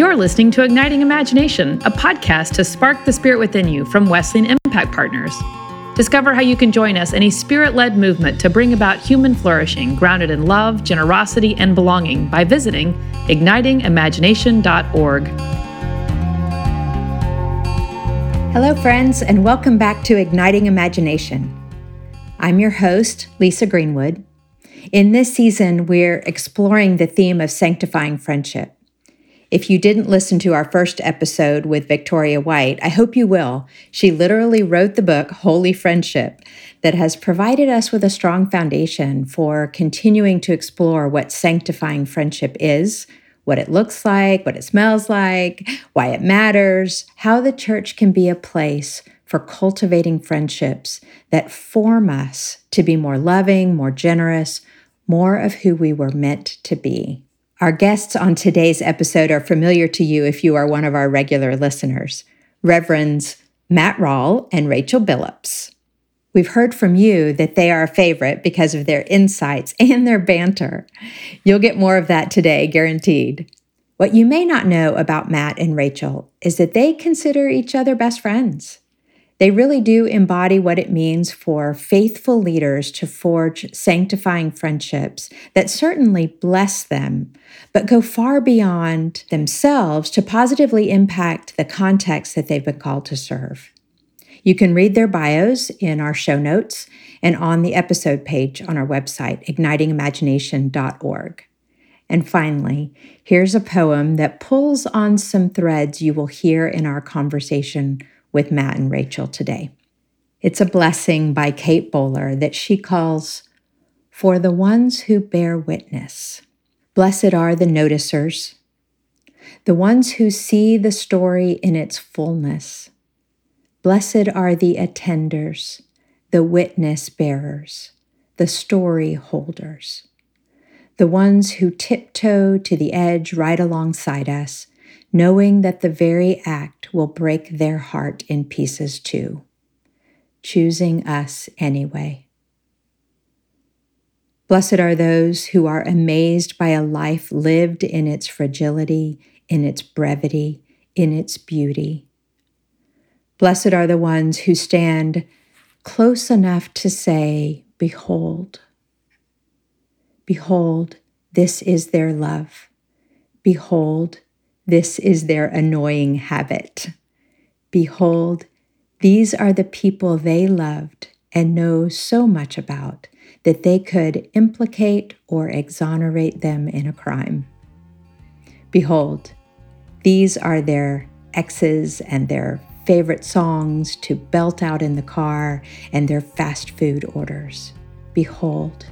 You're listening to Igniting Imagination, a podcast to spark the spirit within you from Wesleyan Impact Partners. Discover how you can join us in a spirit led movement to bring about human flourishing grounded in love, generosity, and belonging by visiting ignitingimagination.org. Hello, friends, and welcome back to Igniting Imagination. I'm your host, Lisa Greenwood. In this season, we're exploring the theme of sanctifying friendship. If you didn't listen to our first episode with Victoria White, I hope you will. She literally wrote the book Holy Friendship that has provided us with a strong foundation for continuing to explore what sanctifying friendship is, what it looks like, what it smells like, why it matters, how the church can be a place for cultivating friendships that form us to be more loving, more generous, more of who we were meant to be. Our guests on today's episode are familiar to you if you are one of our regular listeners Reverends Matt Rawle and Rachel Billups. We've heard from you that they are a favorite because of their insights and their banter. You'll get more of that today, guaranteed. What you may not know about Matt and Rachel is that they consider each other best friends. They really do embody what it means for faithful leaders to forge sanctifying friendships that certainly bless them, but go far beyond themselves to positively impact the context that they've been called to serve. You can read their bios in our show notes and on the episode page on our website, ignitingimagination.org. And finally, here's a poem that pulls on some threads you will hear in our conversation with Matt and Rachel today. It's a blessing by Kate Bowler that she calls For the Ones Who Bear Witness. Blessed are the noticers, the ones who see the story in its fullness. Blessed are the attenders, the witness bearers, the story holders, the ones who tiptoe to the edge right alongside us knowing that the very act will break their heart in pieces too, choosing us anyway. Blessed are those who are amazed by a life lived in its fragility, in its brevity, in its beauty. Blessed are the ones who stand close enough to say, Behold, behold, this is their love. Behold, this is their annoying habit. Behold, these are the people they loved and know so much about that they could implicate or exonerate them in a crime. Behold, these are their exes and their favorite songs to belt out in the car and their fast food orders. Behold,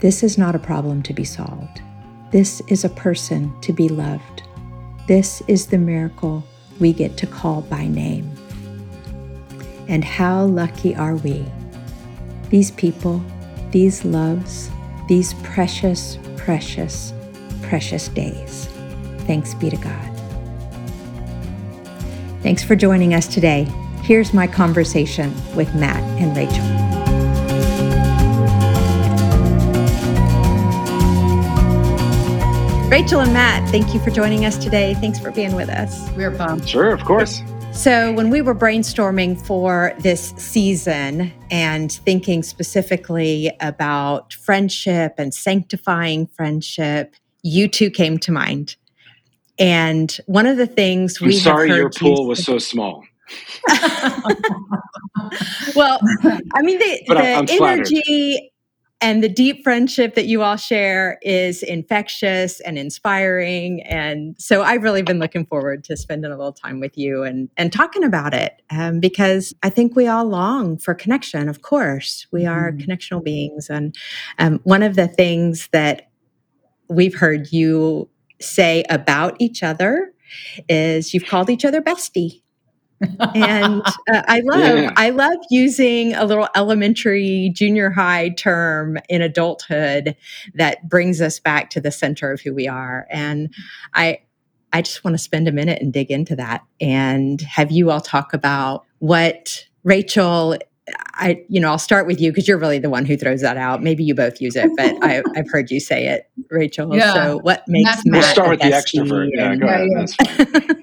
this is not a problem to be solved. This is a person to be loved. This is the miracle we get to call by name. And how lucky are we? These people, these loves, these precious, precious, precious days. Thanks be to God. Thanks for joining us today. Here's my conversation with Matt and Rachel. Rachel and Matt, thank you for joining us today. Thanks for being with us. We're pumped. Sure, of course. So, when we were brainstorming for this season and thinking specifically about friendship and sanctifying friendship, you two came to mind. And one of the things I'm we sorry your pool you was so small. well, I mean, the, the I- flattered. energy and the deep friendship that you all share is infectious and inspiring. And so I've really been looking forward to spending a little time with you and, and talking about it um, because I think we all long for connection. Of course, we are Mhm. connectional beings. And um, one of the things that we've heard you say about each other is you've called each other bestie and uh, I love Yeah. I love using a little elementary junior high term in adulthood that brings us back to the center of who we are and I I just want to spend a minute and dig into that and have you all talk about what Rachel I, you know, I'll start with you because you're really the one who throws that out. Maybe you both use it, but I, have heard you say it, Rachel. Yeah. So what makes Matt We'll start with the extrovert. Yeah, go ahead. Yeah.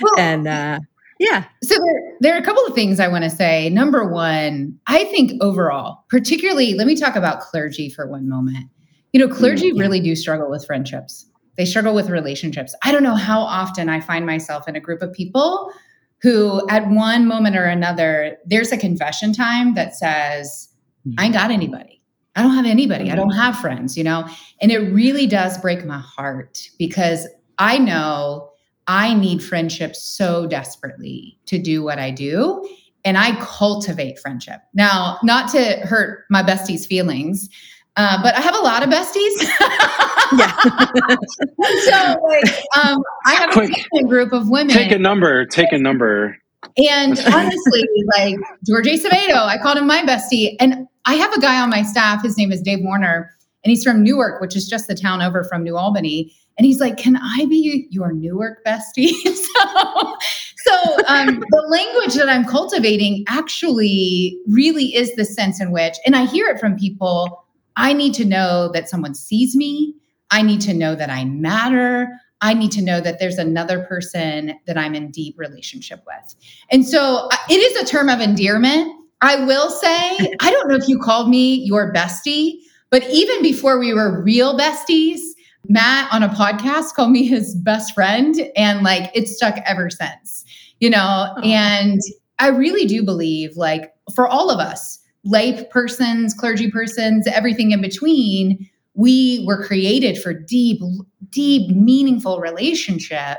well, and uh, yeah. So there, there are a couple of things I want to say. Number one, I think overall, particularly, let me talk about clergy for one moment. You know, clergy mm-hmm. really do struggle with friendships. They struggle with relationships. I don't know how often I find myself in a group of people who at one moment or another there's a confession time that says i ain't got anybody i don't have anybody i don't have friends you know and it really does break my heart because i know i need friendship so desperately to do what i do and i cultivate friendship now not to hurt my bestie's feelings uh, but I have a lot of besties. yeah. so like, um, I have Quick, a group of women. Take a number. Take a number. And honestly, like George Acevedo, I called him my bestie. And I have a guy on my staff. His name is Dave Warner, and he's from Newark, which is just the town over from New Albany. And he's like, "Can I be your Newark bestie?" so, so um, the language that I'm cultivating actually really is the sense in which, and I hear it from people I need to know that someone sees me. I need to know that I matter. I need to know that there's another person that I'm in deep relationship with. And so uh, it is a term of endearment. I will say, I don't know if you called me your bestie, but even before we were real besties, Matt on a podcast called me his best friend. And like it stuck ever since, you know? Oh. And I really do believe, like, for all of us, lay persons, clergy persons, everything in between, we were created for deep, deep, meaningful relationship.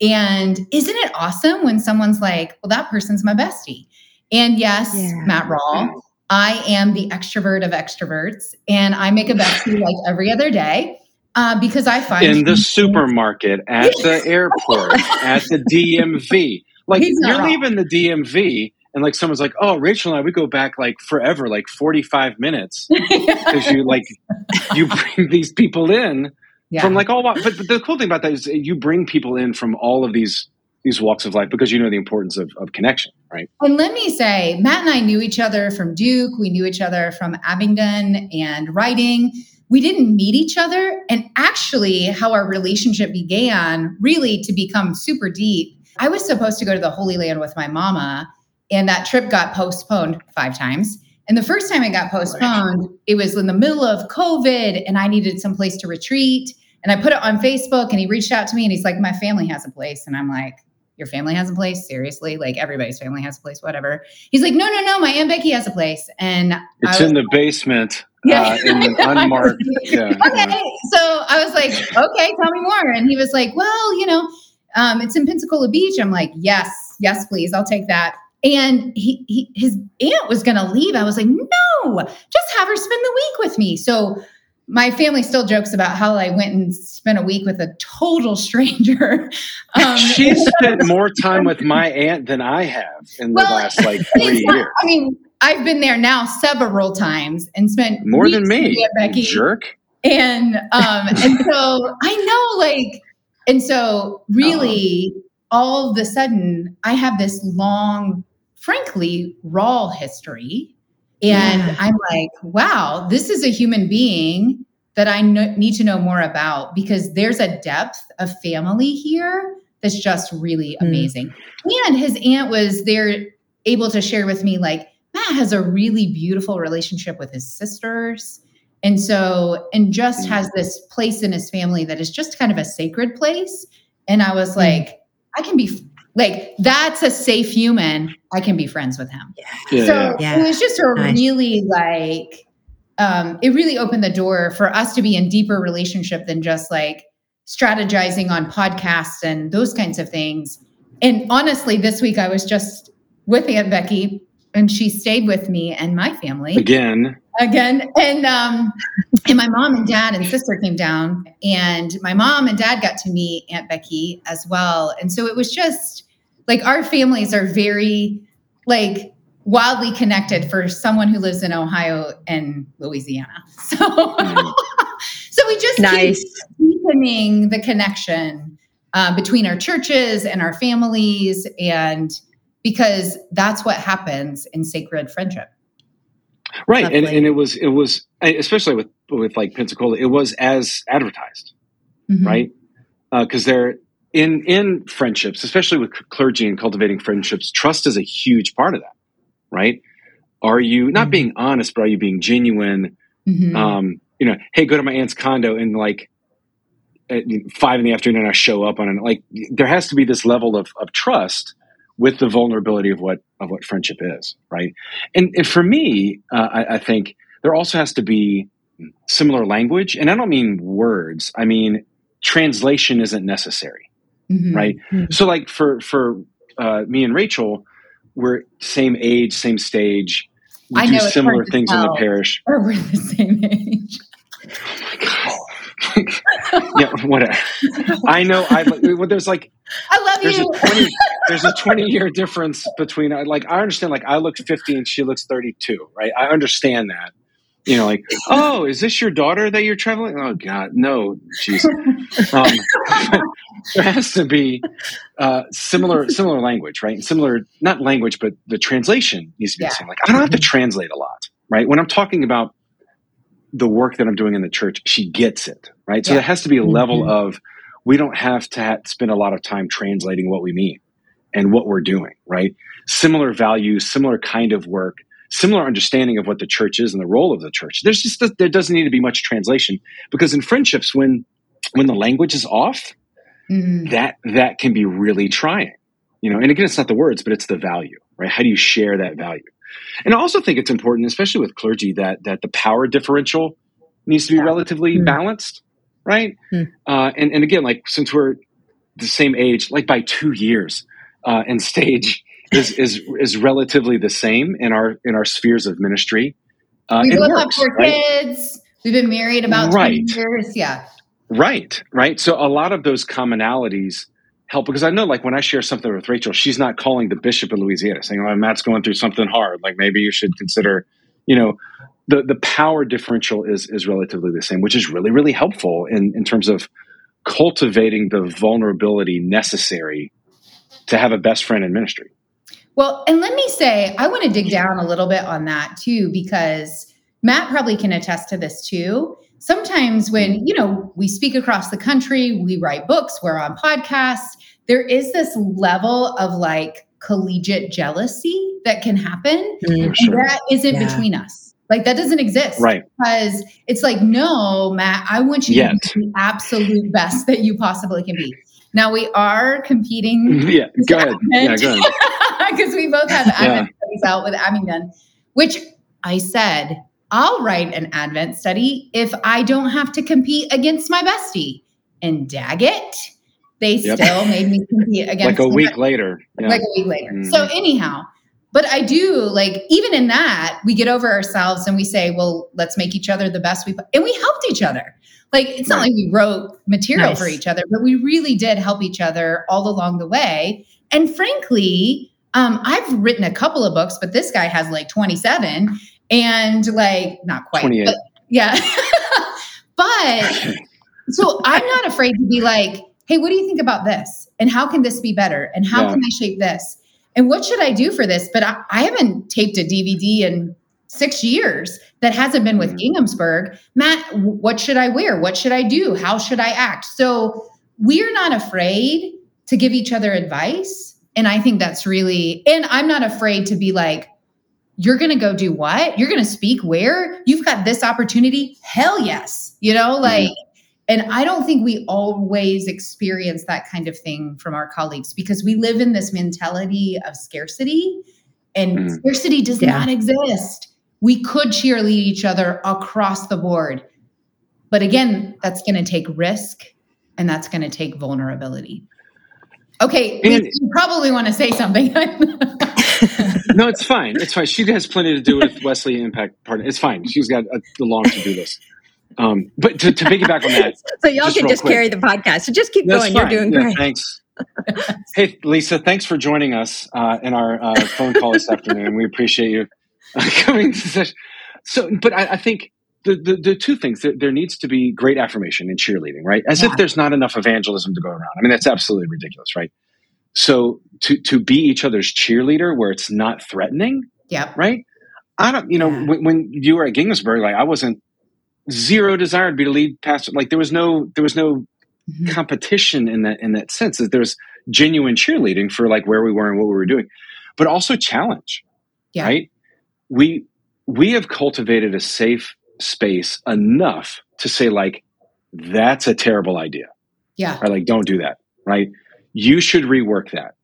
And isn't it awesome when someone's like, well, that person's my bestie? And yes, yeah. Matt Rawle, I am the extrovert of extroverts, and I make a bestie like every other day. Uh, because I find in the supermarket, at the airport, at the DMV, like you're wrong. leaving the DMV and like someone's like, "Oh, Rachel and I, we go back like forever, like forty-five minutes, because you like you bring these people in yeah. from like all. But, but the cool thing about that is you bring people in from all of these these walks of life because you know the importance of, of connection, right? And let me say, Matt and I knew each other from Duke. We knew each other from Abingdon and writing. We didn't meet each other, and actually, how our relationship began really to become super deep. I was supposed to go to the Holy Land with my mama and that trip got postponed five times. And the first time it got postponed, it was in the middle of COVID and I needed some place to retreat. And I put it on Facebook and he reached out to me and he's like, My family has a place. And I'm like, Your family has a place? Seriously? Like everybody's family has a place, whatever. He's like, No, no, no, my Aunt Becky has a place. And it's in the basement. Yeah. Uh, in an unmarked. yeah. Okay. So I was like, Okay, tell me more. And he was like, Well, you know, um, it's in Pensacola Beach. I'm like, Yes, yes, please. I'll take that. And he, he his aunt was going to leave. I was like, no, just have her spend the week with me. So my family still jokes about how I went and spent a week with a total stranger. Um, she spent more time with my aunt than I have in well, the last like three years. I mean, I've been there now several times and spent more than me, Becky. Jerk. And um, and so I know, like, and so really, uh-huh. all of a sudden, I have this long frankly, raw history. And yeah. I'm like, wow, this is a human being that I need to know more about because there's a depth of family here that's just really mm. amazing. And his aunt was there able to share with me, like, Matt has a really beautiful relationship with his sisters. And so, and just mm. has this place in his family that is just kind of a sacred place. And I was mm. like, I can be like that's a safe human. I can be friends with him. Yeah. So yeah. it was just a nice. really like um, it really opened the door for us to be in deeper relationship than just like strategizing on podcasts and those kinds of things. And honestly, this week I was just with Aunt Becky and she stayed with me and my family again again and um and my mom and dad and sister came down and my mom and dad got to meet aunt becky as well and so it was just like our families are very like wildly connected for someone who lives in Ohio and Louisiana. So mm. so we just nice. keep deepening the connection uh, between our churches and our families and because that's what happens in sacred friendship. Right, and, and it was it was especially with with like Pensacola, it was as advertised, mm-hmm. right? Because uh, they're in in friendships, especially with clergy and cultivating friendships, trust is a huge part of that, right? Are you not mm-hmm. being honest, but are you being genuine? Mm-hmm. Um, you know, hey, go to my aunt's condo and like at five in the afternoon, I show up on it. Like there has to be this level of of trust with the vulnerability of what of what friendship is, right? And, and for me, uh, I, I, think there also has to be similar language, and I don't mean words. I mean translation isn't necessary, mm-hmm. right? Mm-hmm. So, like for for uh, me and Rachel, we're same age, same stage. We I do similar things in the parish. Or we're the same age. Oh my god. yeah, whatever. I know. I well, there's like I love there's you. A 20, there's a 20 year difference between like I understand. Like I look 50 and she looks 32. Right? I understand that. You know, like oh, is this your daughter that you're traveling? Oh God, no, jeez. Um, there has to be uh, similar similar language, right? Similar, not language, but the translation needs to be yeah. the same. Like I don't have to translate a lot, right? When I'm talking about the work that I'm doing in the church, she gets it, right? So yeah. there has to be a level mm-hmm. of we don't have to ha- spend a lot of time translating what we mean and what we're doing, right? Similar values, similar kind of work, similar understanding of what the church is and the role of the church. There's just there doesn't need to be much translation because in friendships, when when the language is off, mm-hmm. that that can be really trying, you know. And again, it's not the words, but it's the value, right? How do you share that value? And I also think it's important, especially with clergy, that that the power differential needs to be yeah. relatively mm. balanced, right? Mm. Uh, and and again, like since we're the same age, like by two years, uh, and stage is is is relatively the same in our in our spheres of ministry. Uh, we both have four right? kids. We've been married about right. years. Yeah. Right. Right. So a lot of those commonalities help because I know like when I share something with Rachel, she's not calling the bishop of Louisiana saying, "Oh, Matt's going through something hard. Like maybe you should consider, you know." The, the power differential is is relatively the same, which is really really helpful in, in terms of cultivating the vulnerability necessary to have a best friend in ministry. Well, and let me say, I want to dig down a little bit on that too, because Matt probably can attest to this too sometimes when you know we speak across the country we write books we're on podcasts there is this level of like collegiate jealousy that can happen mm, sure. that isn't yeah. between us like that doesn't exist right because it's like no matt i want you Yet. to be the absolute best that you possibly can be now we are competing yeah go ahead yeah go ahead because we both have advent yeah. studies out with abingdon which i said I'll write an Advent study if I don't have to compete against my bestie. And Daggett, they yep. still made me compete against like a week later. Yeah. Like a week later. Mm-hmm. So anyhow, but I do like even in that we get over ourselves and we say, well, let's make each other the best we and we helped each other. Like it's not like we wrote material nice. for each other, but we really did help each other all along the way. And frankly, um, I've written a couple of books, but this guy has like 27 and like not quite 28. But, yeah but so i'm not afraid to be like hey what do you think about this and how can this be better and how yeah. can i shape this and what should i do for this but I, I, haven't taped a dvd in six years that hasn't been with mm. ginghamsburg matt what should i wear what should i do how should i act so we're not afraid to give each other advice and i think that's really and i'm not afraid to be like you're going to go do what? You're going to speak where? You've got this opportunity? Hell yes. You know, mm-hmm. like, mm-hmm. And I don't think we always experience that kind of thing from our colleagues because we live in this mentality of scarcity and mm-hmm. scarcity does yeah. not exist. We could cheerlead each other across the board. But again, that's going to take risk and that's going to take vulnerability. Okay, and, you probably want to say something. no, it's fine. It's fine. She has plenty to do with Wesley Impact Partner. It's fine. She's got a, the long to do this. Um, but to, to piggyback on that, so y'all can just quick, carry the podcast. So just keep going. Fine. You're doing yeah, great. Thanks. hey, Lisa, thanks for joining us uh, in our uh, phone call this afternoon. We appreciate you uh, coming to session. So, but I, I think the, the, the, two things there, there, needs to be great affirmation and cheerleading, right? As yeah. if there's not enough evangelism to go around. I mean, that's absolutely ridiculous, right? So to to be each other's cheerleader where it's not threatening, yeah, right. I don't, you know, yeah. when, when, you were at Ginghamsburg, like I wasn't zero desire to be the lead pastor. Like there was no, there was no mm-hmm. competition in that in that sense. That there was genuine cheerleading for like where we were and what we were doing, but also challenge. Yeah. Right. We we have cultivated a safe space enough to say like that's a terrible idea. Yeah. Or like don't do that. Right. You should rework that.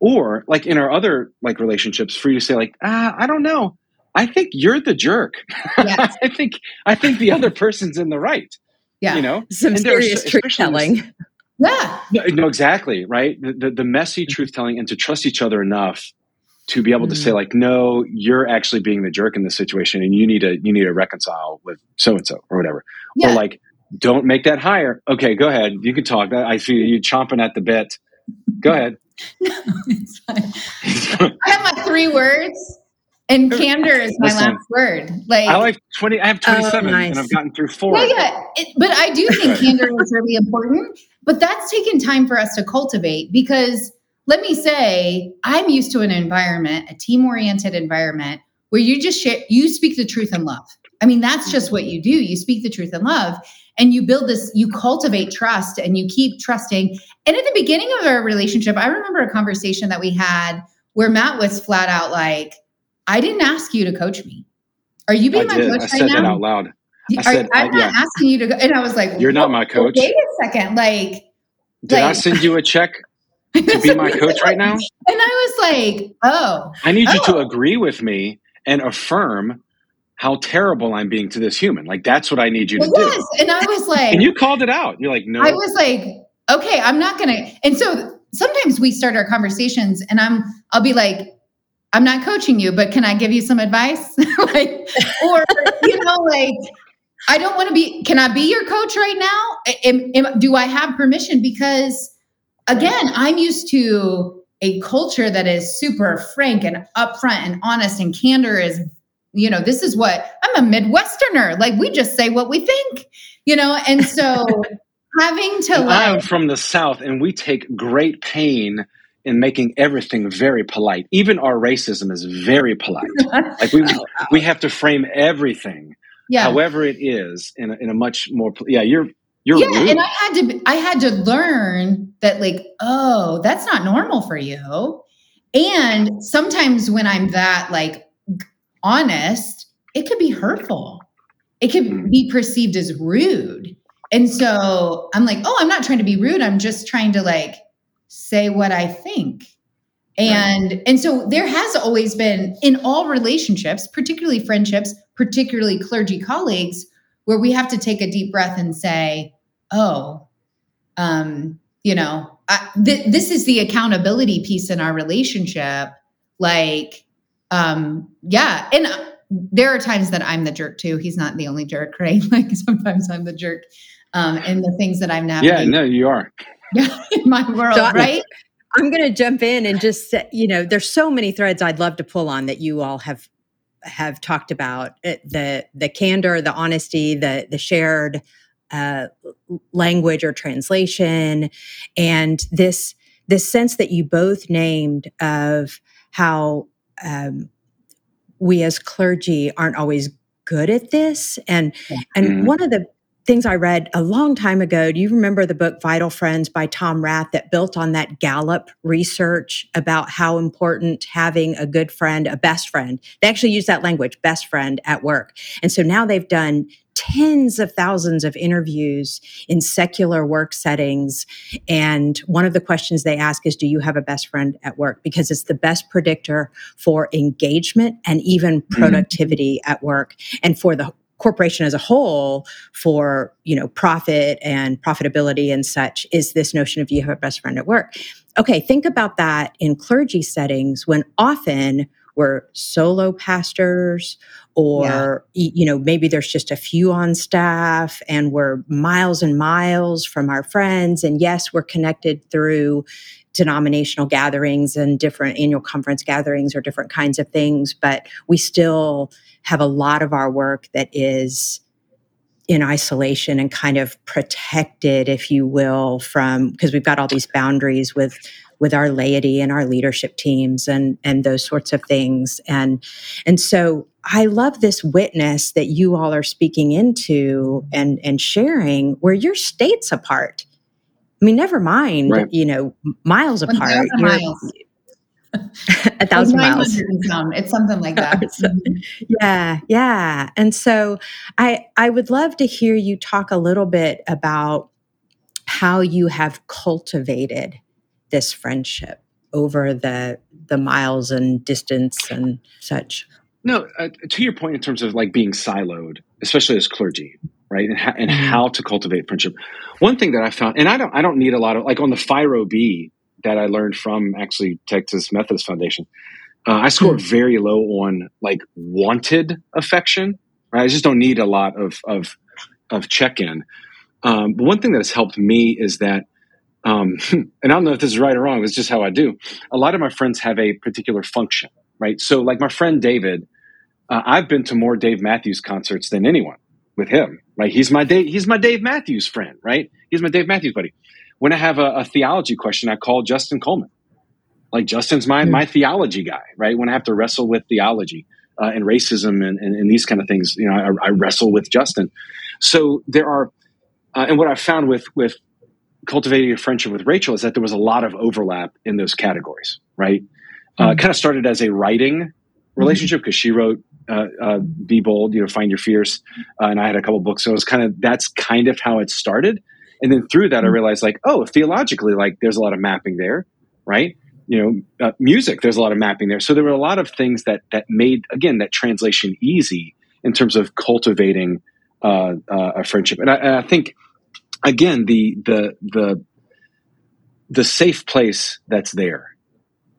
Or like in our other like relationships, for you to say like ah I don't know. I think you're the jerk. Yes. I think I think the other person's in the right. Yeah. You know, some and serious truth telling. Yeah. No, no, exactly. Right. The, the, the messy truth telling and to trust each other enough to be able mm. to say mm. like, no, you're actually being the jerk in this situation, and you need to you need to reconcile with so and so or whatever. Yeah. Or like, don't make that higher. Okay, go ahead. You can talk. I see you chomping at the bit. Go ahead. no, it's fine. I have my three words and candor is my Listen, last word. Like I like twenty. I have oh, twenty-seven, oh, nice. and I've gotten through four. Yeah, yeah. It, but I do think candor is really important. But that's taken time for us to cultivate because let me say, I'm used to an environment, a team-oriented environment, where you just share, you speak the truth in love. I mean, that's just what you do. You speak the truth in love, and you build this. You cultivate trust, and you keep trusting. And at the beginning of our relationship, I remember a conversation that we had where Matt was flat out like I didn't ask you to coach me. Are you being I my did. coach I right said now? that out loud. I said, I, am oh, not yeah. asking you to go. And I was like, You're not my coach. Wait a second. Like, did like, I send you a check to be my coach right now? And I was like, oh. I need oh. you to oh. agree with me and affirm how terrible I'm being to this human. Like, that's what I need you well, to yes. do. And I was like, and you called it out. You're like, no. I was like, okay, I'm not going to. And so sometimes we start our conversations and I'm, I'll be like, I'm not coaching you, but can I give you some advice? like, or, you know, like, I don't want to be, can I be your coach right now? Am, am, do I have permission? Because again, I'm used to a culture that is super frank and upfront and honest and candor is, you know, this is what I'm a Midwesterner. Like we just say what we think, you know, and so having to like, I'm from the South and we take great pain in making everything very polite. Even our racism is very polite. like we we have to frame everything, yeah. however it is, in a, in a much more yeah. You're you're yeah, rude. and I had to I had to learn that like oh that's not normal for you. And sometimes when I'm that like honest, it could be hurtful. It could mm. be perceived as rude. And so I'm like, oh, I'm not trying to be rude. I'm just trying to like say what I think. And right. and so there has always been in all relationships, particularly friendships, particularly clergy colleagues, where we have to take a deep breath and say, "Oh, um, you know, I, th- this is the accountability piece in our relationship." Like, um, yeah, and uh, there are times that I'm the jerk too. He's not the only jerk, right? Like sometimes I'm the jerk, um, and the things that I'm navigating. Yeah, no, you are. In my world, so right? I'm going to jump in and just say, you know, there's so many threads I'd love to pull on that you all have have talked about the the candor, the honesty, the the shared uh, language or translation, and this this sense that you both named of how um, we as clergy aren't always good at this, and and mm-hmm. one of the things I read a long time ago. Do you remember the book Vital Friends by Tom Rath that built on that Gallup research about how important having a good friend, a best friend? They actually use that language, best friend at work. And so now they've done tens of thousands of interviews in secular work settings. And one of the questions they ask is Do you have a best friend at work? Because it's the best predictor for engagement and even mm-hmm. productivity mm-hmm. at work. And for the corporation as a whole for you know profit and profitability and such is this notion of you have a best friend at work okay think about that in clergy settings when often we're solo pastors or yeah. you know maybe there's just a few on staff and we're miles and miles from our friends and yes we're connected through denominational gatherings and different annual conference gatherings or different kinds of things but we still have a lot of our work that is in isolation and kind of protected, if you will, from because we've got all these boundaries with with our laity and our leadership teams and and those sorts of things and and so I love this witness that you all are speaking into and and sharing where your states apart. I mean, never mind, right. you know, miles apart. Miles. a thousand miles. It's something like that. yeah, yeah. And so I I would love to hear you talk a little bit about how you have cultivated this friendship over the the miles and distance and such. No, uh, to your point in terms of like being siloed, especially as clergy, right? And, ha- and mm-hmm. how to cultivate friendship. One thing that I found, and I don't, I don't need a lot of like on the FIRO B that I learned from actually Texas Methodist Foundation. Uh, I scored mm-hmm. very low on like wanted affection. Right? I just don't need a lot of of of check in. Um, but one thing that has helped me is that, um, and I don't know if this is right or wrong. It's just how I do. A lot of my friends have a particular function, right? So, like my friend David, uh, I've been to more Dave Matthews concerts than anyone with him. Right? He's my Dave. He's my Dave Matthews friend. Right? He's my Dave Matthews buddy when I have a, a theology question, I call Justin Coleman. Like Justin's my, mm my theology guy, right? When I have to wrestle with theology uh, and racism and, and, and, these kind of things, you know, I, I wrestle with Justin. So there are, uh, and what I've found with, with cultivating a friendship with Rachel is that there was a lot of overlap in those categories, right? Uh, mm Uh, kind of started as a writing relationship because she wrote uh, uh, "Be Bold," you know, "Find Your Fierce," uh, and I had a couple books. So it was kind of that's kind of how it started. And then through that, I mm-hmm. realized like, oh, theologically, like there's a lot of mapping there, right? You know, uh, music, there's a lot of mapping there. So there were a lot of things that that made again that translation easy in terms of cultivating uh, uh, a friendship. And I, and I, think again the the the the safe place that's there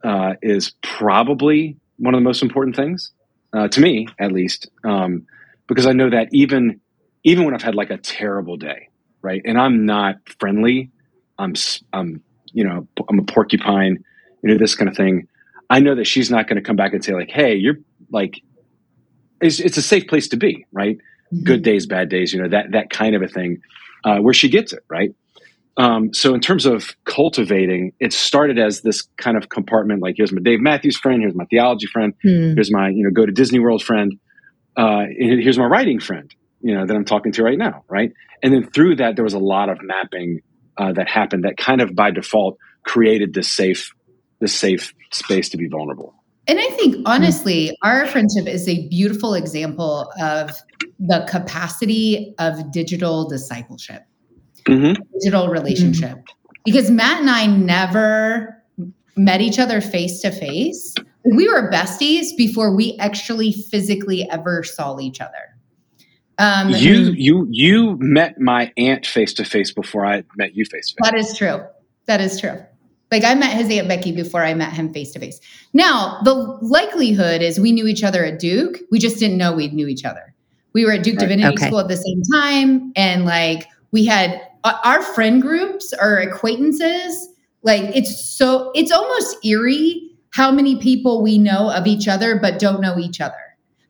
uh, is probably one of the most important things uh, to me, at least, um, because I know that even even when I've had like a terrible day, right? And I'm not friendly. I'm I'm you know I'm a porcupine, you know this kind of thing. I know that she's not going to come back and say like, "Hey, you're like," it's, it's a safe place to be, right? Mm-hmm. Good days, bad days, you know that that kind of a thing, uh, where she gets it, right? Um, so in terms of cultivating, it started as this kind of compartment. Like here's my Dave Matthews friend, here's my theology friend, mm. here's my you know go to Disney World friend, uh, here's my writing friend, you know that I'm talking to right now, right? And then through that, there was a lot of mapping uh, that happened that kind of by default created this safe, this safe space to be vulnerable. And I think honestly, our friendship is a beautiful example of the capacity of digital discipleship, mm-hmm. digital relationship. Mm-hmm. Because Matt and I never met each other face to face. We were besties before we actually physically ever saw each other. Um, you you you met my aunt face to face before I met you face to face. That is true. That is true. Like I met his aunt Becky before I met him face to face. Now the likelihood is we knew each other at Duke. We just didn't know we knew each other. We were at Duke right. Divinity okay. School at the same time, and like we had our friend groups or acquaintances. Like it's so it's almost eerie how many people we know of each other but don't know each other.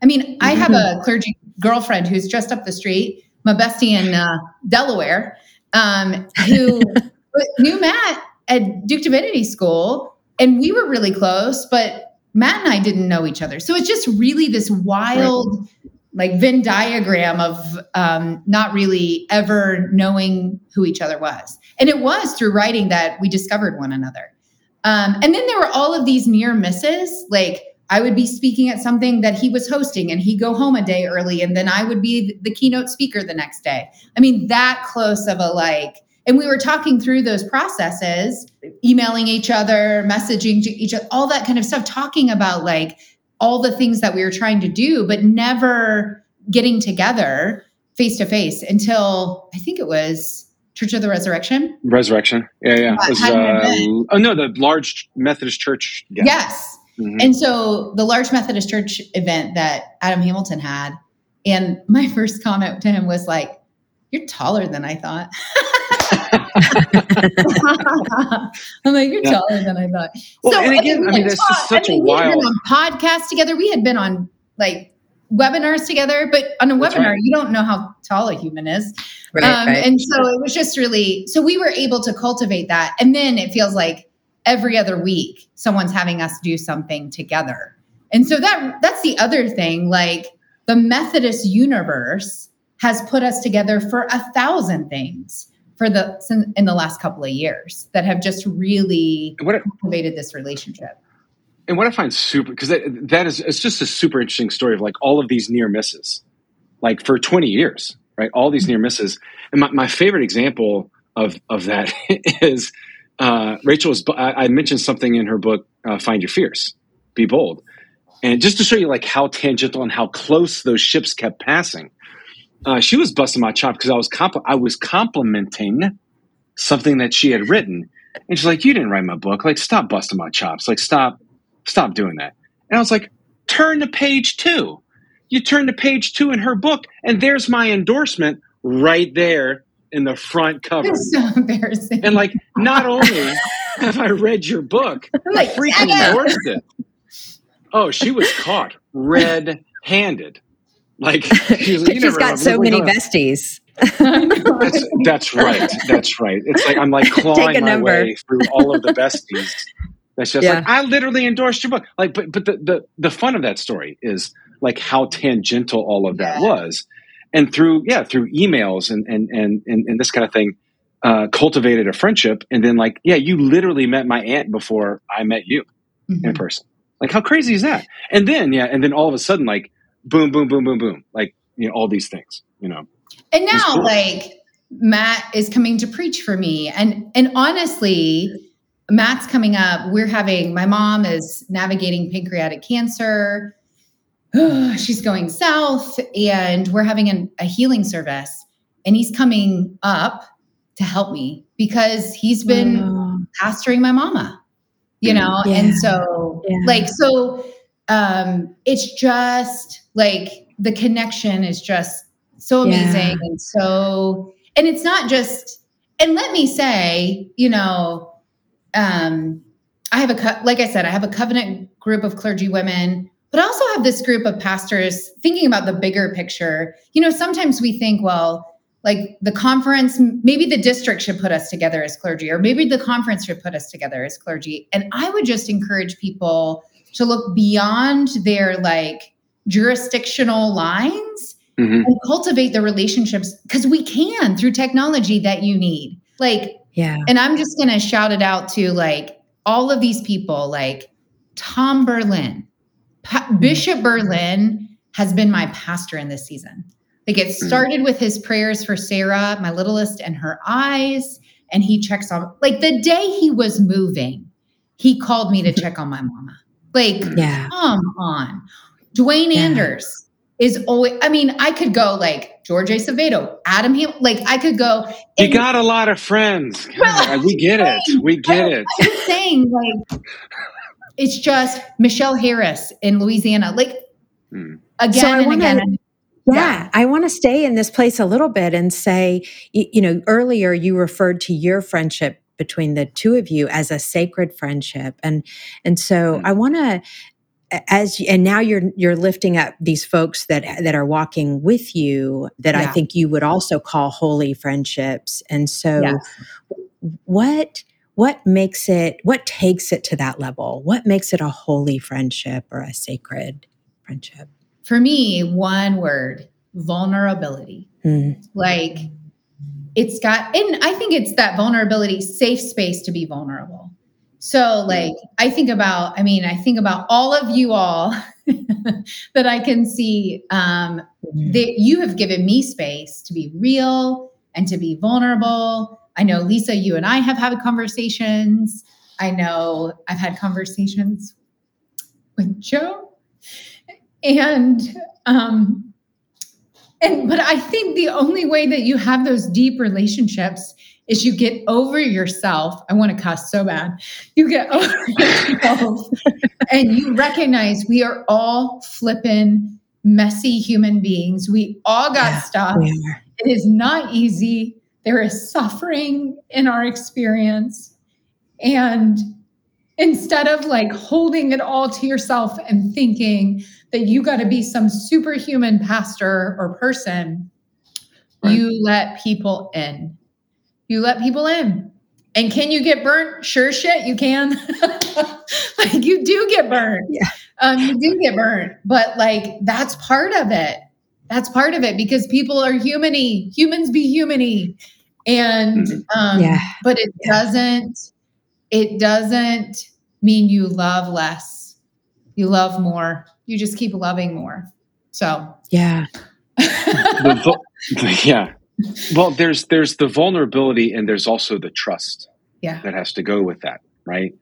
I mean, I have a clergy girlfriend who's just up the street, my bestie in uh, Delaware, um, who knew Matt at Duke Divinity School, and we were really close, but Matt and I didn't know each other. So it's just really this wild, right. Like Venn diagram of um, not really ever knowing who each other was. And it was through writing that we discovered one another. Um, and then there were all of these near misses, like I would be speaking at something that he was hosting and he'd go home a day early and then I would be the keynote speaker the next day. I mean, that close of a like, and we were talking through those processes, emailing each other, messaging each other, all that kind of stuff, talking about like all the things that we were trying to do, but never getting together face to face until I think it was Church of the Resurrection. Resurrection. Yeah, yeah. Was, uh, oh, no, the large Methodist church. Yeah. Yes. Mm-hmm. And so the large Methodist church event that Adam Hamilton had, and my first comment to him was like, You're taller than I thought. I'm like, You're yeah. taller than I thought. Well, so, and again, I mean, it's just such I mean, a wild on podcasts together. We had been on like webinars together, but on a That's webinar, right. you don't know how tall a human is. Right, um, right. And so it was just really, so we were able to cultivate that. And then it feels like every other week, someone's having us do something together. And so that that's the other thing. Like the Methodist universe has put us together for a thousand things for the in the last couple of years that have just really what cultivated this relationship. And what I find super because that, that is it's just a super interesting story of like all of these near misses, like for 20 years, right? All these near misses. And my, my favorite example of of that is uh, Rachel was I, I, mentioned something in her book, uh, Find Your Fierce, Be Bold. And just to show you like how tangential and how close those ships kept passing, uh, she was busting my chop because I was compl- I was complimenting something that she had written, and she's like, "You didn't write my book. Like, stop busting my chops. Like, stop, stop doing that." And I was like, "Turn to page two. You turn to page two in her book, and there's my endorsement right there in the front cover. It's so embarrassing. And like, not only have I read your book, like, I freaking endorsed it. Oh, she was caught red-handed. Like, she was, she's got so many besties. that's, that's, right. That's right. It's like I'm like clawing my number. way through all of the besties. That's just yeah. like I literally endorsed your book. Like, but but the, the the fun of that story is like how tangential all of that yeah. was and through yeah through emails and and and and, and this kind of thing uh, cultivated a friendship and then like yeah you literally met my aunt before i met you mm-hmm. in person like how crazy is that and then yeah and then all of a sudden like boom boom boom boom boom like you know all these things you know and now cool. like matt is coming to preach for me and and honestly matt's coming up we're having my mom is navigating pancreatic cancer she's going south and we're having an, a healing service and he's coming up to help me because he's been oh. pastoring my mama you know yeah. and so yeah. like so um it's just like the connection is just so amazing yeah. and so and it's not just and let me say you know um i have a like i said i have a covenant group of clergy women but I also have this group of pastors thinking about the bigger picture. You know, sometimes we think, well, like the conference, maybe the district should put us together as clergy, or maybe the conference should put us together as clergy. And I would just encourage people to look beyond their like jurisdictional lines mm-hmm. and cultivate the relationships because we can through technology that you need. Like, yeah. And I'm just going to shout it out to like all of these people, like Tom Berlin, pa- Bishop Berlin has been my pastor in this season. Like it hmm. started with his prayers for Sarah, my littlest, and her eyes. And he checks on, like the day he was moving, he called me to check on my mama. Like, yeah. come on. Dwayne yeah. Anders is always, I mean, I could go like George Acevedo, Adam Hill, like I could go. And, you got a lot of friends. Well, we get it. We get it. I'm just saying, like, it's just Michelle Harris in Louisiana. Like hmm. again so and wanna, again. Yeah, yeah, I want to stay in this place a little bit and say, you, you know, earlier you referred to your friendship between the two of you as a sacred friendship and and so mm-hmm. i want to as and now you're you're lifting up these folks that that are walking with you that yeah. i think you would also call holy friendships and so yes. what what makes it what takes it to that level what makes it a holy friendship or a sacred friendship for me one word vulnerability mm. like it's got and i think it's that vulnerability safe space to be vulnerable so like i think about i mean i think about all of you all that i can see um mm. that you have given me space to be real and to be vulnerable I know, Lisa, you and I have had conversations. I know I've had conversations with Joe. And, um, and, but I think the only way that you have those deep relationships is you get over yourself. I want to cuss so bad. You get over yourself and you recognize we are all flipping messy human beings. We all got yeah, stuff. It is not easy. There is suffering in our experience. And instead of like holding it all to yourself and thinking that you got to be some superhuman pastor or person, right. you let people in. You let people in. And can you get burnt? Sure shit, you can. like you do get burnt. Yeah. Um, you do get burnt, but like that's part of it. That's part of it because people are humany. Humans be humany. And mm-hmm. um, yeah. but it yeah. doesn't, it doesn't mean you love less. You love more. You just keep loving more. So yeah. the, yeah well there's there's the vulnerability and there's also the trust yeah. that has to go with that right?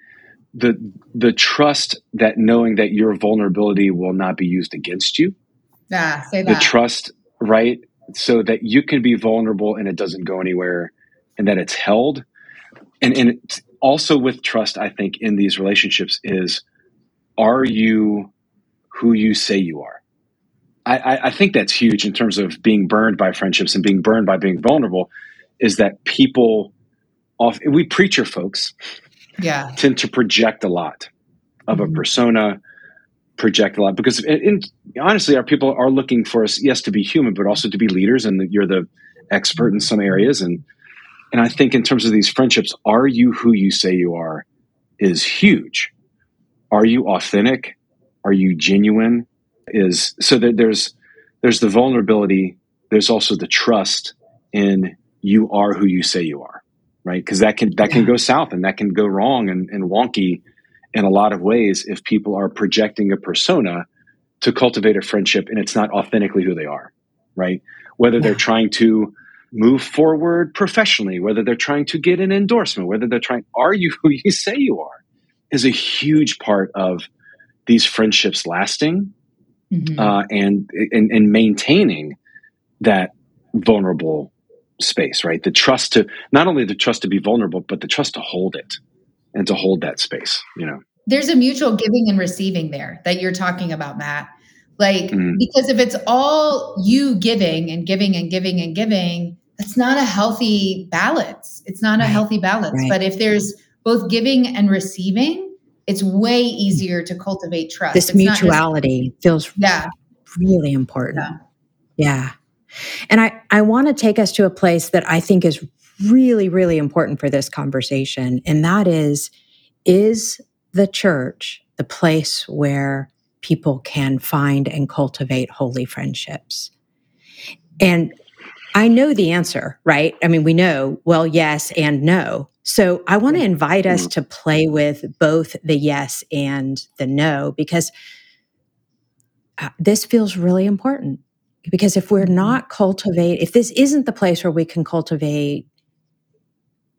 The the trust that knowing that your vulnerability will not be used against you. Yeah say that. the trust right? So that you can be vulnerable and it doesn't go anywhere and that it's held. And and also with trust i think in these relationships is are you who you say you are I, I think that's huge in terms of being burned by friendships and being burned by being vulnerable is that people off we preacher folks. Yeah. Tend to project a lot of mm-hmm. a persona project a lot because honestly our people are looking for us yes to be human but also to be leaders and you're the expert in some areas. And and i think in terms of these friendships are you who you say you are is huge. Are you authentic? Are you genuine is so that there's there's the vulnerability there's also the trust in you are who you say you are right because that can that yeah. can go south and that can go wrong and, and wonky in a lot of ways if people are projecting a persona to cultivate a friendship and it's not authentically who they are right whether yeah. they're trying to move forward professionally whether they're trying to get an endorsement whether they're trying are you who you say you are is a huge part of these friendships lasting mm-hmm. uh, and, and and maintaining that vulnerable space, right? The trust to not only the trust to be vulnerable, but the trust to hold it and to hold that space. You know, there's a mutual giving and receiving there that you're talking about, Matt. Like mm-hmm. because if it's all you giving and giving and giving and giving, that's not a healthy balance. It's not right. a healthy balance. Right. But if there's both giving and receiving, it's way easier to cultivate trust. This it's mutuality just, feels yeah. really important. Yeah. yeah. And I, I want to take us to a place that I think is really, really important for this conversation. And that is is the church the place where people can find and cultivate holy friendships? And I know the answer, right? I mean, we know, well, yes and no. So I want to invite us mm-hmm. to play with both the yes and the no because uh, this feels really important. Because if we're mm-hmm. not cultivate, if this isn't the place where we can cultivate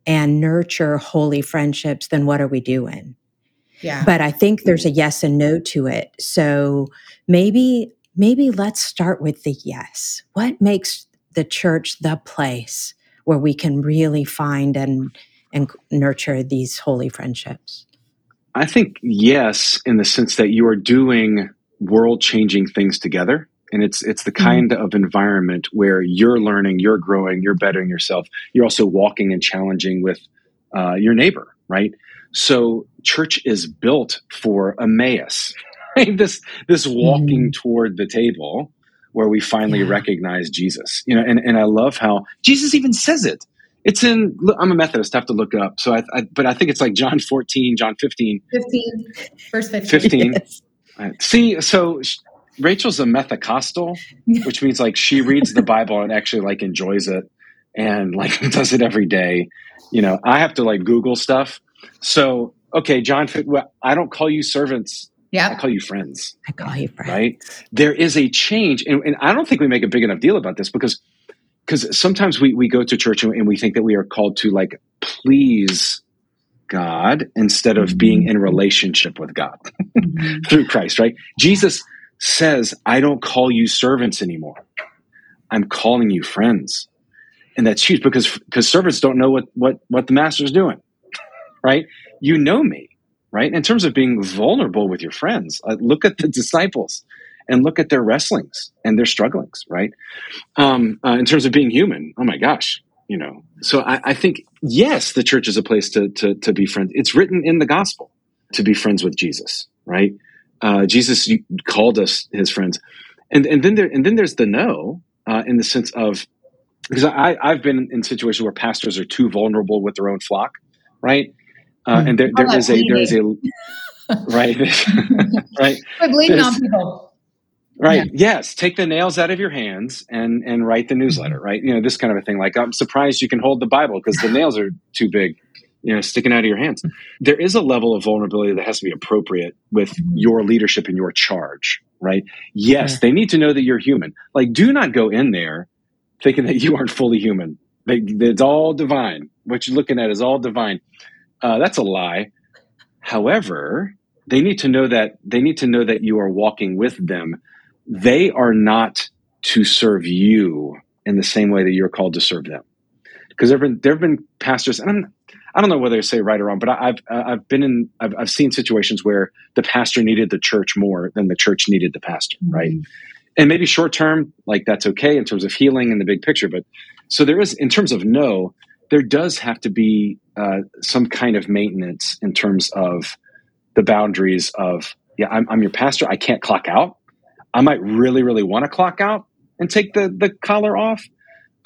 and nurture holy friendships, then what are we doing? Yeah. But I think there's a yes and no to it. So maybe maybe let's start with the yes. What makes the church the place where we can really find and and nurture these holy friendships? I think yes, in the sense that you are doing world changing things together. And it's it's the mm-hmm. kind mm-hmm. of environment where you're learning, you're growing, you're bettering yourself. You're also walking and challenging with uh, your neighbor, right? So church is built for Emmaus, right? This this walking mm-hmm. toward the table where we finally yeah. recognize Jesus. You know, and, and I love how Jesus even says it. It's in. I'm a Methodist. I have to look up. So I, I but I think it's like John 14, John 15, 15, verse 15. 15. Yes. See, so Rachel's a Methacostal, which means like she reads the Bible and actually like enjoys it and like does it every day. You know, I have to like Google stuff. So okay, John, I don't call you servants. Yeah. I call you friends. I call you friends. Right. There is a change. And, and I don't think we make a big enough deal about this because because sometimes we, we go to church and, and, we think that we are called to like please God instead of being in relationship with God mm-hmm. through Christ, right? Jesus says, I don't call you servants anymore. I'm calling you friends. And that's huge because because servants don't know what what what the master's doing. Right? You know me, right? In terms of being vulnerable with your friends, uh, look at the disciples and look at their wrestlings and their strugglings, right? Um, uh, in terms of being human, oh my gosh, you know. So I, I, think yes, the church is a place to to to be friends. It's written in the gospel. to be friends with Jesus, right? Uh, Jesus called us his friends, and and then there and then there's the no uh, in the sense of because I I've been in situations where pastors are too vulnerable with their own flock, right? Uh, mm-hmm. And there, there is a there is a right right bleeding on people. Right. Yeah. Yes. Take the nails out of your hands and and write the newsletter. Mm-hmm. Right. You know this kind of a thing. Like I'm surprised you can hold the Bible because the nails are too big you know sticking out of your hands there is a level of vulnerability that has to be appropriate with mm-hmm. your leadership and your charge right yes they need to know that you're human like do not go in there thinking that you aren't fully human it's all divine what you're looking at is all divine uh, that's a lie however they need to know that they need to know that you are walking with them they are not to serve you in the same way that you're called to serve them because there have been there have been pastors and I'm I don't know whether to say right or wrong, but I, have I've been in I've, I've seen situations where the pastor needed the church more than the church needed the pastor, mm-hmm. right? And maybe short term, like that's okay in terms of healing in the big picture, but so there is in terms of no, there does have to be uh, some kind of maintenance in terms of the boundaries of yeah, I'm, I'm your pastor, I can't clock out. I might really really want to clock out and take the the collar off,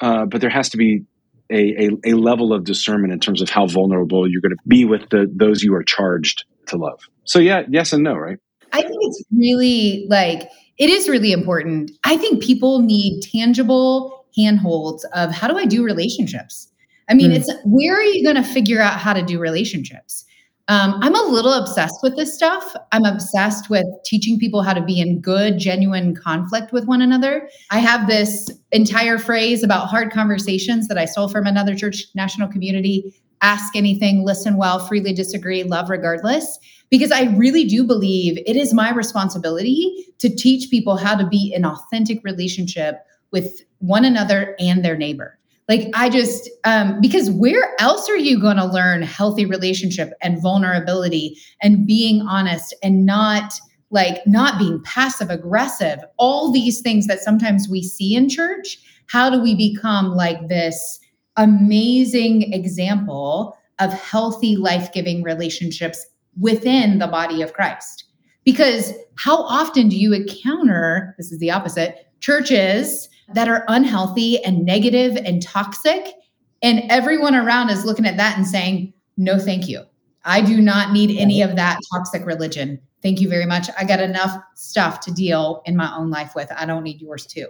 uh, but there has to be a, a, a level of discernment in terms of how vulnerable you're going to be with the those you are charged to love. So yeah, yes and no, right? I think it's really like it is really important. I think people need tangible handholds of how do I do relationships? I mean, mm. it's where are you going to figure out how to do relationships? Um, I'm a little obsessed with this stuff. I'm obsessed with teaching people how to be in good, genuine conflict with one another. I have this entire phrase about hard conversations that I stole from another church national community ask anything, listen well, freely disagree, love regardless. Because I really do believe it is my responsibility to teach people how to be in authentic relationship with one another and their neighbor. Like I just um, because where else are you going to learn healthy relationship and vulnerability and being honest and not like not being passive aggressive, all these things that sometimes we see in church. How do we become like this amazing example of healthy, life giving relationships within the body of Christ? Because how often do you encounter, this is the opposite, churches that are unhealthy and negative and toxic. And everyone around is looking at that and saying, no, thank you. I do not need any of that toxic religion. Thank you very much. I got enough stuff to deal in my own life with. I don't need yours too.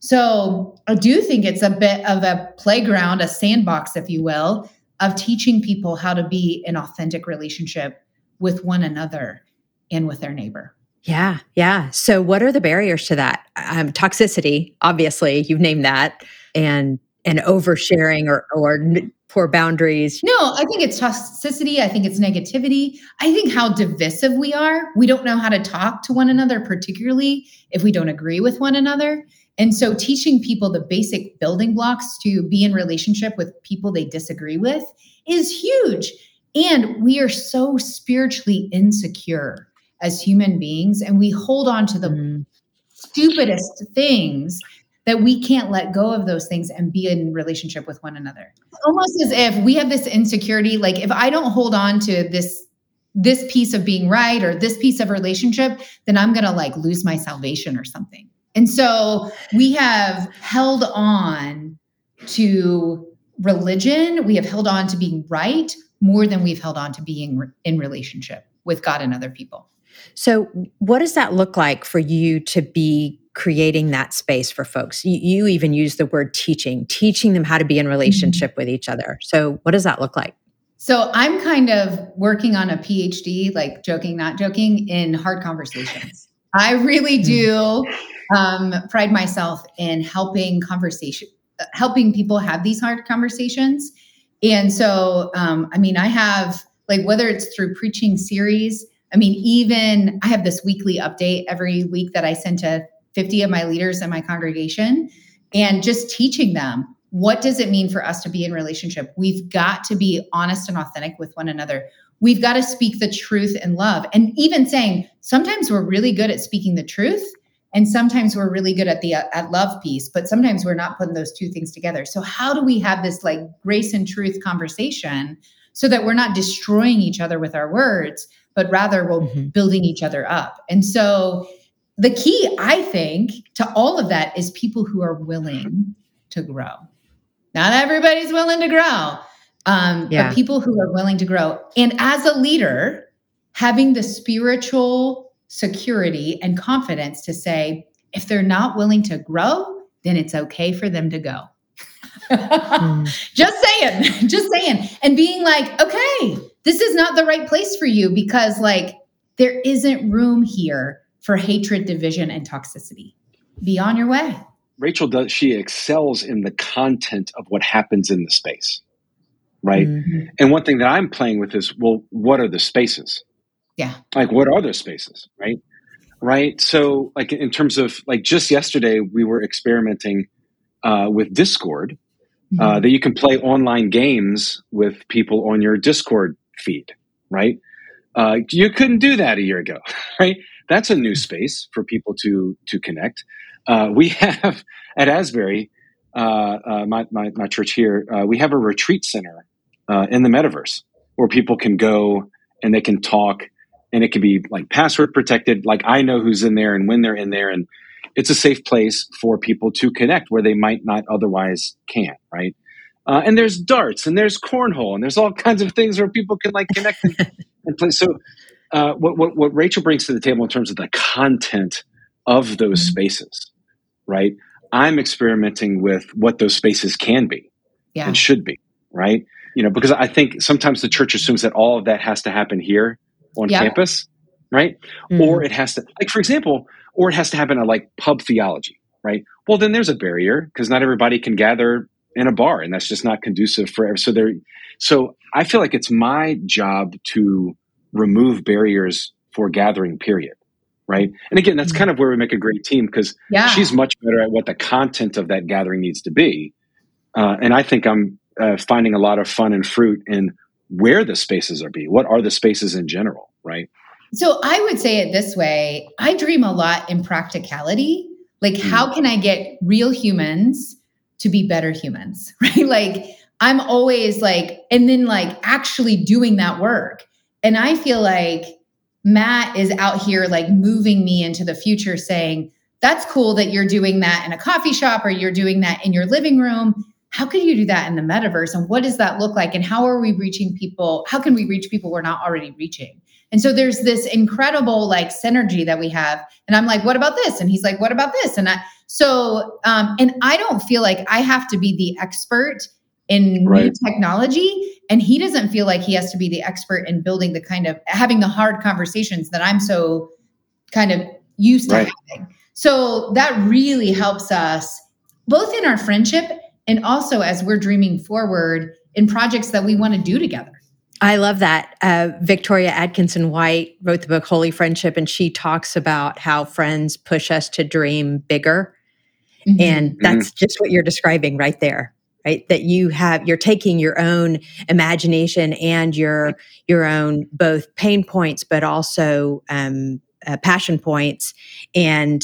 So I do think it's a bit of a playground, a sandbox, if you will, of teaching people how to be in authentic relationship with one another and with their neighbor. Yeah, yeah. So, what are the barriers to that? Um, toxicity, obviously, you've named that, and and oversharing or or poor boundaries. No, I think it's toxicity. I think it's negativity. I think how divisive we are. We don't know how to talk to one another, particularly if we don't agree with one another. And so, teaching people the basic building blocks to be in relationship with people they disagree with is huge. And we are so spiritually insecure as human beings and we hold on to the mm. stupidest things that we can't let go of those things and be in relationship with one another. almost as if we have this insecurity like if I don't hold on to this this piece of being right or this piece of relationship, then I'm going to like lose my salvation or something. And so we have held on to religion, we have held on to being right more than we've held on to being in relationship with God and other people. So, what does that look like for you to be creating that space for folks? You, you even use the word teaching, teaching them how to be in mm-hmm. relationship mm-hmm. with each other. So, what does that look like? So, I'm kind of working on a PhD, like joking, not joking, in hard conversations. I really mm-hmm. do um, pride myself in helping conversation, helping people have these hard conversations. And so, um, I mean, I have like whether it's through preaching series I mean, even I have this weekly update every week that I send to 50 of my leaders in my congregation and just teaching them what does it mean for us to be in relationship? We've got to be honest and authentic with one another. We've got to speak the truth in love. And even saying sometimes we're really good at speaking the truth and sometimes we're really good at the at love piece, but sometimes we're not putting those two things together. So how do we have this like grace and truth conversation so that we're not destroying each other with our words, but rather we're mm-hmm. building each other up. And so the key, I think, to all of that is people who are willing to grow. Not everybody's willing to grow, um, yeah. but people who are willing to grow. And as a leader, having the spiritual security and confidence to say, if they're not willing to grow, then it's okay for them to go. mm. Just saying, just saying. And being like, okay, this is not the right place for you because, like, there isn't room here for hatred, division, and toxicity. Be on your way. Rachel does, she excels in the content of what happens in the space, right? Mm-hmm. And one thing that I'm playing with is, well, what are the spaces? Yeah. Like, what are those spaces, right? Right. So, like, in terms of, like, just yesterday, we were experimenting uh, with Discord, uh, mm-hmm. uh, that you can play online games with people on your Discord feed, right? Uh, you couldn't do that a year ago, right? That's a new space for people to to connect. Uh, we have at Asbury, uh, uh, my, my, my church here, uh, we have a retreat center uh, in the metaverse where people can go and they can talk, and it can be like password protected. Like I know who's in there and when they're in there, and it's a safe place for people to connect where they might not otherwise can. Right. Uh, and there's darts and there's cornhole and there's all kinds of things where people can like connect and, and play. So, uh, what, what, what Rachel brings to the table in terms of the content of those mm-hmm. spaces, right? I'm experimenting with what those spaces can be yeah. and should be, right? You know, because I think sometimes the church assumes that all of that has to happen here on campus, right? Mm-hmm. Or it has to, like, for example, or it has to happen at like pub theology, right? Well, then there's a barrier because not everybody can gather in a bar and that's just not conducive for so there so i feel like it's my job to remove barriers for gathering period right and again that's mm-hmm. kind of where we make a great team because yeah. she's much better at what the content of that gathering needs to be uh, and i think i'm uh, finding a lot of fun and fruit in where the spaces are be what are the spaces in general right so i would say it this way i dream a lot in practicality like mm. how can i get real humans to be better humans, right? Like I'm always like, and then like actually doing that work. And I feel like Matt is out here like moving me into the future saying, that's cool that you're doing that in a coffee shop or you're doing that in your living room. How can you do that in the metaverse? And what does that look like? And how are we reaching people? How can we reach people we're not already reaching? And so there's this incredible like synergy that we have. And I'm like, what about this? And he's like, what about this? And I, so, um, and I don't feel like I have to be the expert in right. new technology. And he doesn't feel like he has to be the expert in building the kind of having the hard conversations that I'm so kind of used to right. having. So that really helps us both in our friendship and also as we're dreaming forward in projects that we want to do together. I love that. Uh, Victoria Atkinson White wrote the book Holy Friendship, and she talks about how friends push us to dream bigger. Mm-hmm. And that's mm-hmm. just what you're describing right there, right? That you have, you're taking your own imagination and your your own both pain points, but also um, uh, passion points, and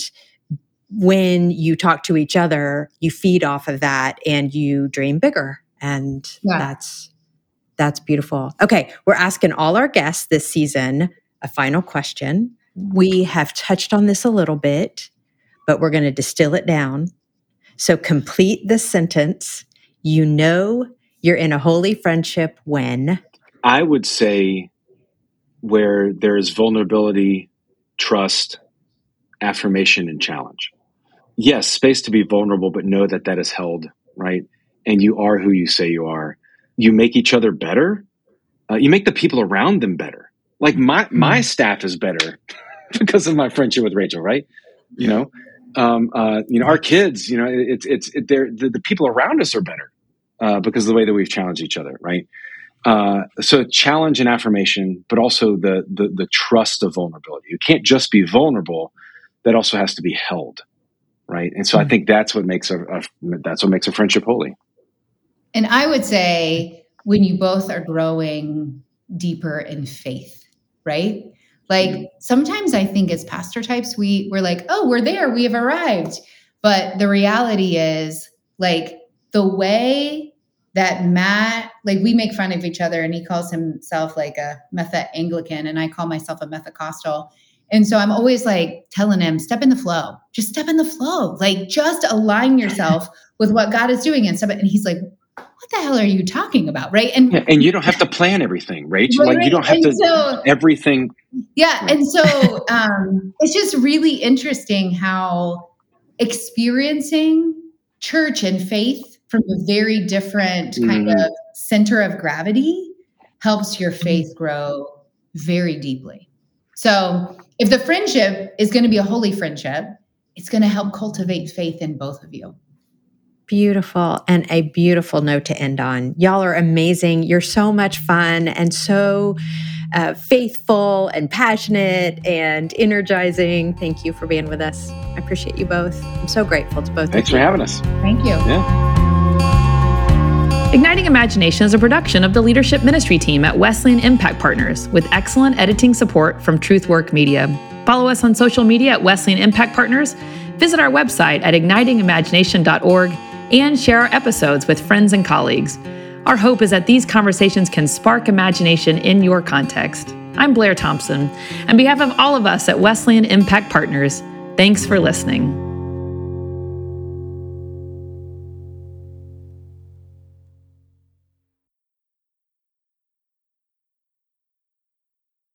when you talk to each other, you feed off of that and you dream bigger, and yeah. that's that's beautiful. Okay, we're asking all our guests this season a final question. We have touched on this a little bit, but we're going to distill it down. So complete the sentence. You know you're in a holy friendship when? I would say where there is vulnerability, trust, affirmation, and challenge. Yes, space to be vulnerable, but know that that is held, right? And you are who you say you are you make each other better. Uh, you make the people around them better. Like my my hmm. staff is better because of my friendship with Rachel, right? You know, um, uh, you know, our kids, you know, it's it's it, they're the, the, people around us are better uh, because of the way that we've challenged each other, right? Uh, so challenge and affirmation, but also the, the the trust of vulnerability. You can't just be vulnerable; that also has to be held, right? And so mm-hmm. I think that's what makes a, a that's what makes a friendship holy. And I would say when you both are growing deeper in faith, right? Like sometimes I think as pastor types, we we're like, oh, we're there, we have arrived. But the reality is like the way that Matt, like we make fun of each other and he calls himself like a Metha Anglican and I call myself a Methacostal. And so I'm always like telling him, step in the flow, just step in the flow, like just align yourself with what God is doing and stuff. And he's like, what the hell are you talking about? Right. And yeah, and you don't have to plan everything, right? right like you don't have to so, everything. Yeah. And so um, it's just really interesting how experiencing church and faith from a very different kind mm-hmm. of center of gravity helps your faith grow very deeply. So, if the friendship is going to be a holy friendship, it's going to help cultivate faith in both of you. Beautiful and a beautiful note to end on. Y'all are amazing. You're so much fun and so uh, faithful and passionate and energizing. Thank you for being with us. I appreciate you both. I'm so grateful to both. Of you. Thanks for having us. Thank you. Yeah. Igniting Imagination is a production of the leadership ministry team at Wesleyan Impact Partners with excellent editing support from Truthwork Media. Follow us on social media at Wesleyan Impact Partners, visit our website at ignitingimagination.org, and share our episodes with friends and colleagues. Our hope is that these conversations can spark imagination in your context. I'm Blair Thompson. On behalf of all of us at Wesleyan Impact Partners, thanks for listening.